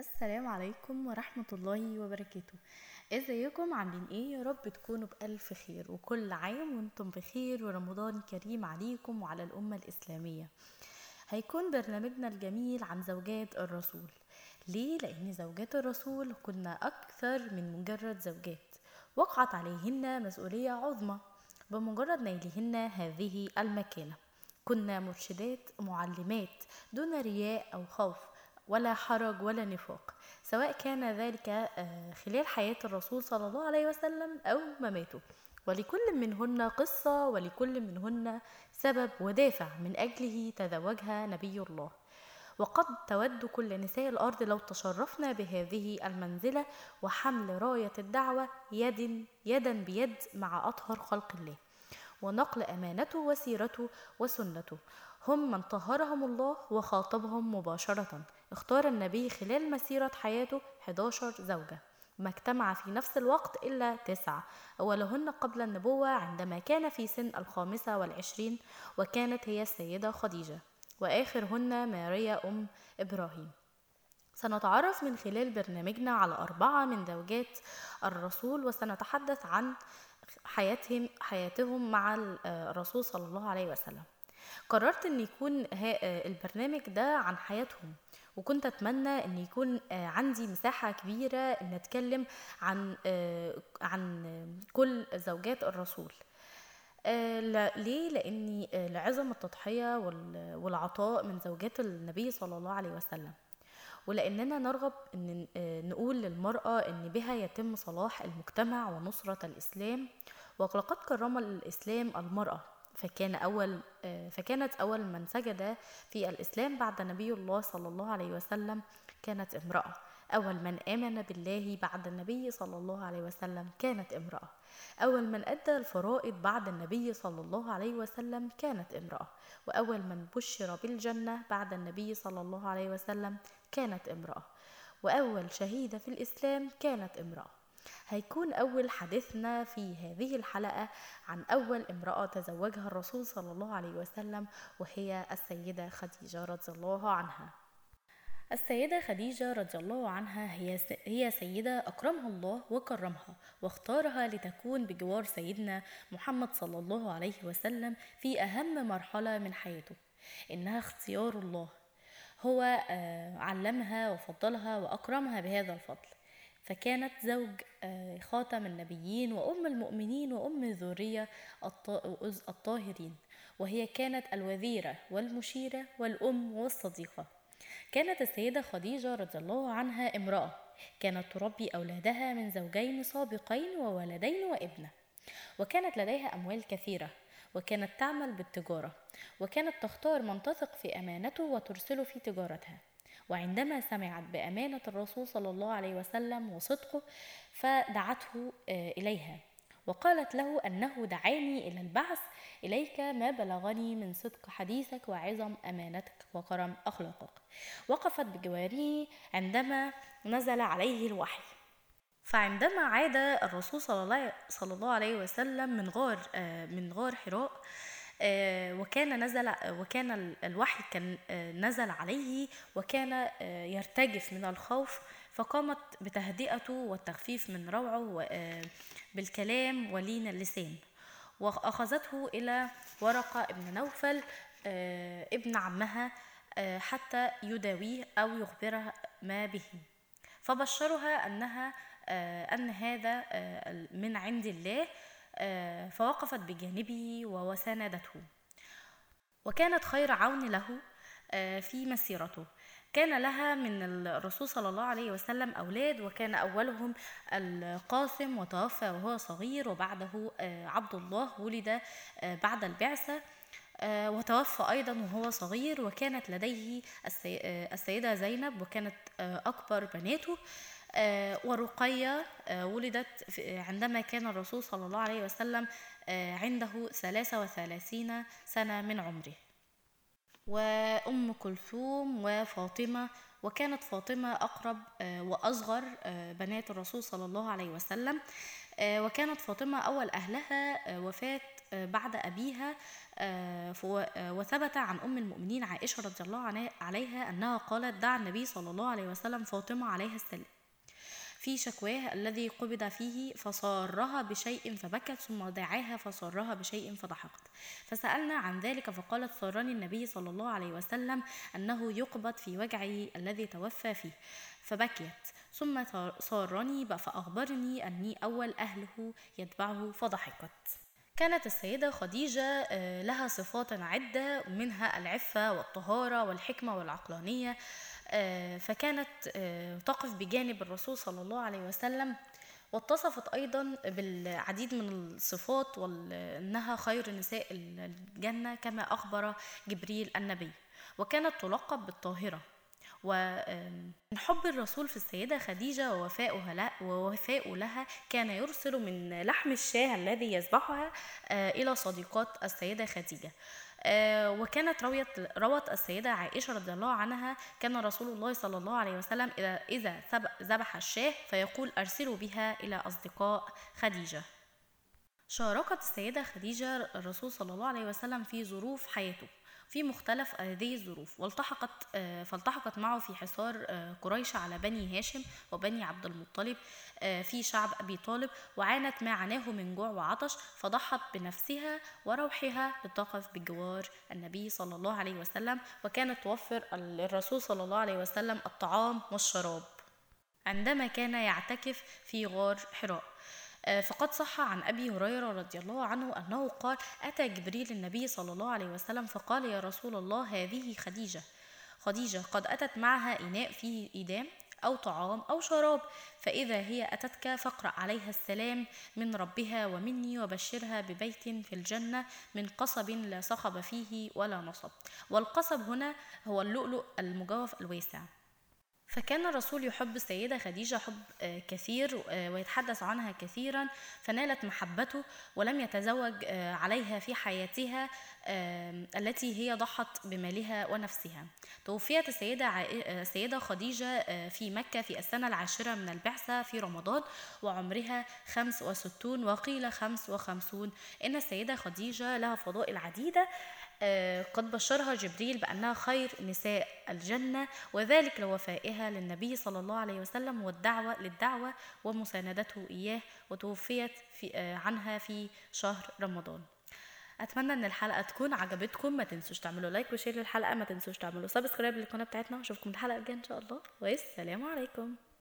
السلام عليكم ورحمة الله وبركاته. إزيكم؟ عاملين إيه؟ يا رب تكونوا بألف خير وكل عام وأنتم بخير ورمضان كريم عليكم وعلى الأمة الإسلامية. هيكون برنامجنا الجميل عن زوجات الرسول. ليه؟ لأن زوجات الرسول كنا أكثر من مجرد زوجات. وقعت عليهن مسؤولية عظمى. بمجرد نيلهن هذه المكانة كنا مرشدات معلمات دون رياء أو خوف. ولا حرج ولا نفاق سواء كان ذلك آه، خلال حياة الرسول صلى الله عليه وسلم أو مماته. ولكل منهن قصة ولكل منهن سبب ودافع من أجله تزوجها نبي الله. وقد تود كل نساء الأرض لو تشرفنا بهذه المنزلة وحمل راية الدعوة يد يدا بيد مع أطهر خلق الله. ونقل أمانته وسيرته وسنته. هم من طهرهم الله وخاطبهم مباشرة. اختار النبي خلال مسيرة حياته 11 زوجة. ما اجتمع في نفس الوقت إلا تسعة. أولهن قبل النبوة عندما كان في سن الخامسة والعشرين وكانت هي السيدة خديجة. وآخرهن ماريا أم إبراهيم. سنتعرف من خلال برنامجنا على أربعة من زوجات الرسول وسنتحدث عن حياتهم حياتهم مع الرسول صلى الله عليه وسلم. قررت إن يكون البرنامج ده عن حياتهم وكنت أتمنى إن يكون عندي مساحة كبيرة إن أتكلم عن عن كل زوجات الرسول. ليه؟ لأني لعظم التضحية والعطاء من زوجات النبي صلى الله عليه وسلم. ولأننا نرغب إن نقول للمرأة إن بها يتم صلاح المجتمع ونصرة الإسلام. ولقد كرم الإسلام المرأة. فكان أول فكانت أول من سجد في الإسلام بعد نبي الله صلى الله عليه وسلم كانت امرأة. أول من آمن بالله بعد النبي صلى الله عليه وسلم كانت امرأة. أول من أدى الفرائض بعد النبي صلى الله عليه وسلم كانت امرأة. وأول من بشر بالجنة بعد النبي صلى الله عليه وسلم كانت امرأة. وأول شهيدة في الإسلام كانت امرأة. هيكون أول حديثنا في هذه الحلقة عن أول امرأة تزوجها الرسول صلى الله عليه وسلم وهي السيدة خديجة رضي الله عنها. السيدة خديجة رضي الله عنها هي هي سيدة أكرمها الله وكرمها واختارها لتكون بجوار سيدنا محمد صلى الله عليه وسلم في أهم مرحلة من حياته إنها اختيار الله. هو علمها وفضلها وأكرمها بهذا الفضل. فكانت زوج خاتم النبيين وأم المؤمنين وأم الذرية الطاهرين. وهي كانت الوزيرة والمشيرة والأم والصديقة. كانت السيدة خديجة رضي الله عنها امرأة. كانت تربي أولادها من زوجين سابقين وولدين وابنة. وكانت لديها أموال كثيرة. وكانت تعمل بالتجارة. وكانت تختار من تثق في أمانته وترسله في تجارتها. وعندما سمعت بأمانة الرسول صلى الله عليه وسلم وصدقه فدعته إليها. وقالت له أنه دعاني إلى البعث إليك ما بلغني من صدق حديثك وعظم أمانتك وكرم أخلاقك. وقفت بجواره عندما نزل عليه الوحي. فعندما عاد الرسول صلى الله عليه وسلم من غار من غار حراء وكان نزل وكان الوحي كان نزل عليه وكان يرتجف من الخوف فقامت بتهدئته والتخفيف من روعه بالكلام ولين اللسان. وأخذته إلى ورقة ابن نوفل ابن عمها حتى يداويه أو يخبرها ما به. فبشرها أنها أن هذا من عند الله فوقفت بجانبه وساندته وكانت خير عون له في مسيرته. كان لها من الرسول صلى الله عليه وسلم أولاد وكان أولهم القاسم وتوفى وهو صغير وبعده عبد الله ولد بعد البعثة. وتوفى أيضا وهو صغير وكانت لديه السيدة زينب وكانت أكبر بناته. ورقية ولدت عندما كان الرسول صلى الله عليه وسلم عنده ثلاثة وثلاثين سنة من عمره. وأم كلثوم وفاطمة وكانت فاطمة أقرب وأصغر بنات الرسول صلى الله عليه وسلم. وكانت فاطمة أول أهلها وفاة آه، بعد أبيها آه، آه، وثبت عن أم المؤمنين عائشة رضي الله عنها- عليها أنها قالت دعا النبي صلى الله عليه وسلم فاطمة عليها السلام. في شكواه الذي قبض فيه فصارها بشيء فبكت ثم دعاها فصارها بشيء فضحكت. فسألنا عن ذلك فقالت صارني النبي صلى الله عليه وسلم أنه يقبض في وجعه الذي توفى فيه. فبكيت. ثم صارني فأخبرني أني أول أهله يتبعه فضحكت. كانت السيدة خديجة آه، لها صفات عدة منها العفة والطهارة والحكمة والعقلانية آه، فكانت آه، تقف بجانب الرسول صلى الله عليه وسلم واتصفت أيضا بالعديد من الصفات وأنها خير نساء الجنة كما أخبر جبريل النبي وكانت تلقب بالطاهرة. ومن حب الرسول في السيدة خديجة ووفاء لها كان يرسل من لحم الشاة الذي يذبحها آه، إلى صديقات السيدة خديجة. آه، وكانت رويت روت السيدة عائشة رضي الله عنها كان رسول الله صلى الله عليه وسلم إذا إذا ذب- ذبح الشاة فيقول أرسلوا بها إلى أصدقاء خديجة. شاركت السيدة خديجة الرسول صلى الله عليه وسلم في ظروف حياته. في مختلف هذه الظروف. والتحقت آه، فالتحقت معه في حصار آه، قريش على بني هاشم وبني عبد المطلب آه، في شعب أبي طالب وعانت ما عناه من جوع وعطش فضحت بنفسها وروحها لتقف بجوار النبي صلى الله عليه وسلم وكانت توفر للرسول صلى الله عليه وسلم الطعام والشراب. عندما كان يعتكف في غار حراء. فقد صح عن أبي هريرة رضي الله عنه أنه قال أتى جبريل النبي صلى الله عليه وسلم فقال يا رسول الله هذه خديجة. خديجة قد أتت معها إناء فيه إدام أو طعام أو شراب فإذا هي أتتك فاقرأ عليها السلام من ربها ومني وبشرها ببيت في الجنة من قصب لا صخب فيه ولا نصب. والقصب هنا هو اللؤلؤ المجوف الواسع. فكان الرسول يحب السيدة خديجة حب آه، كثير آه، ويتحدث عنها كثيرا فنالت محبته ولم يتزوج آه، عليها في حياتها التي هي ضحت بمالها ونفسها. توفيت السيدة السيدة خديجة في مكة في السنة العاشرة من البعثة في رمضان وعمرها خمس وستون وقيل خمس وخمسون. إن السيدة خديجة لها فضائل عديدة قد بشرها جبريل بأنها خير نساء الجنة وذلك لوفائها للنبي صلى الله عليه وسلم والدعوة للدعوة ومساندته إياه وتوفيت في آه، عنها في شهر رمضان. أتمنى إن الحلقة تكون عجبتكم. ما تنسوش تعملوا like و share للحلقة. ما تنسوش تعملوا subscribe للقناة بتاعتنا. واشوفكم الحلقة الجاية إن شاء الله. والسلام عليكم.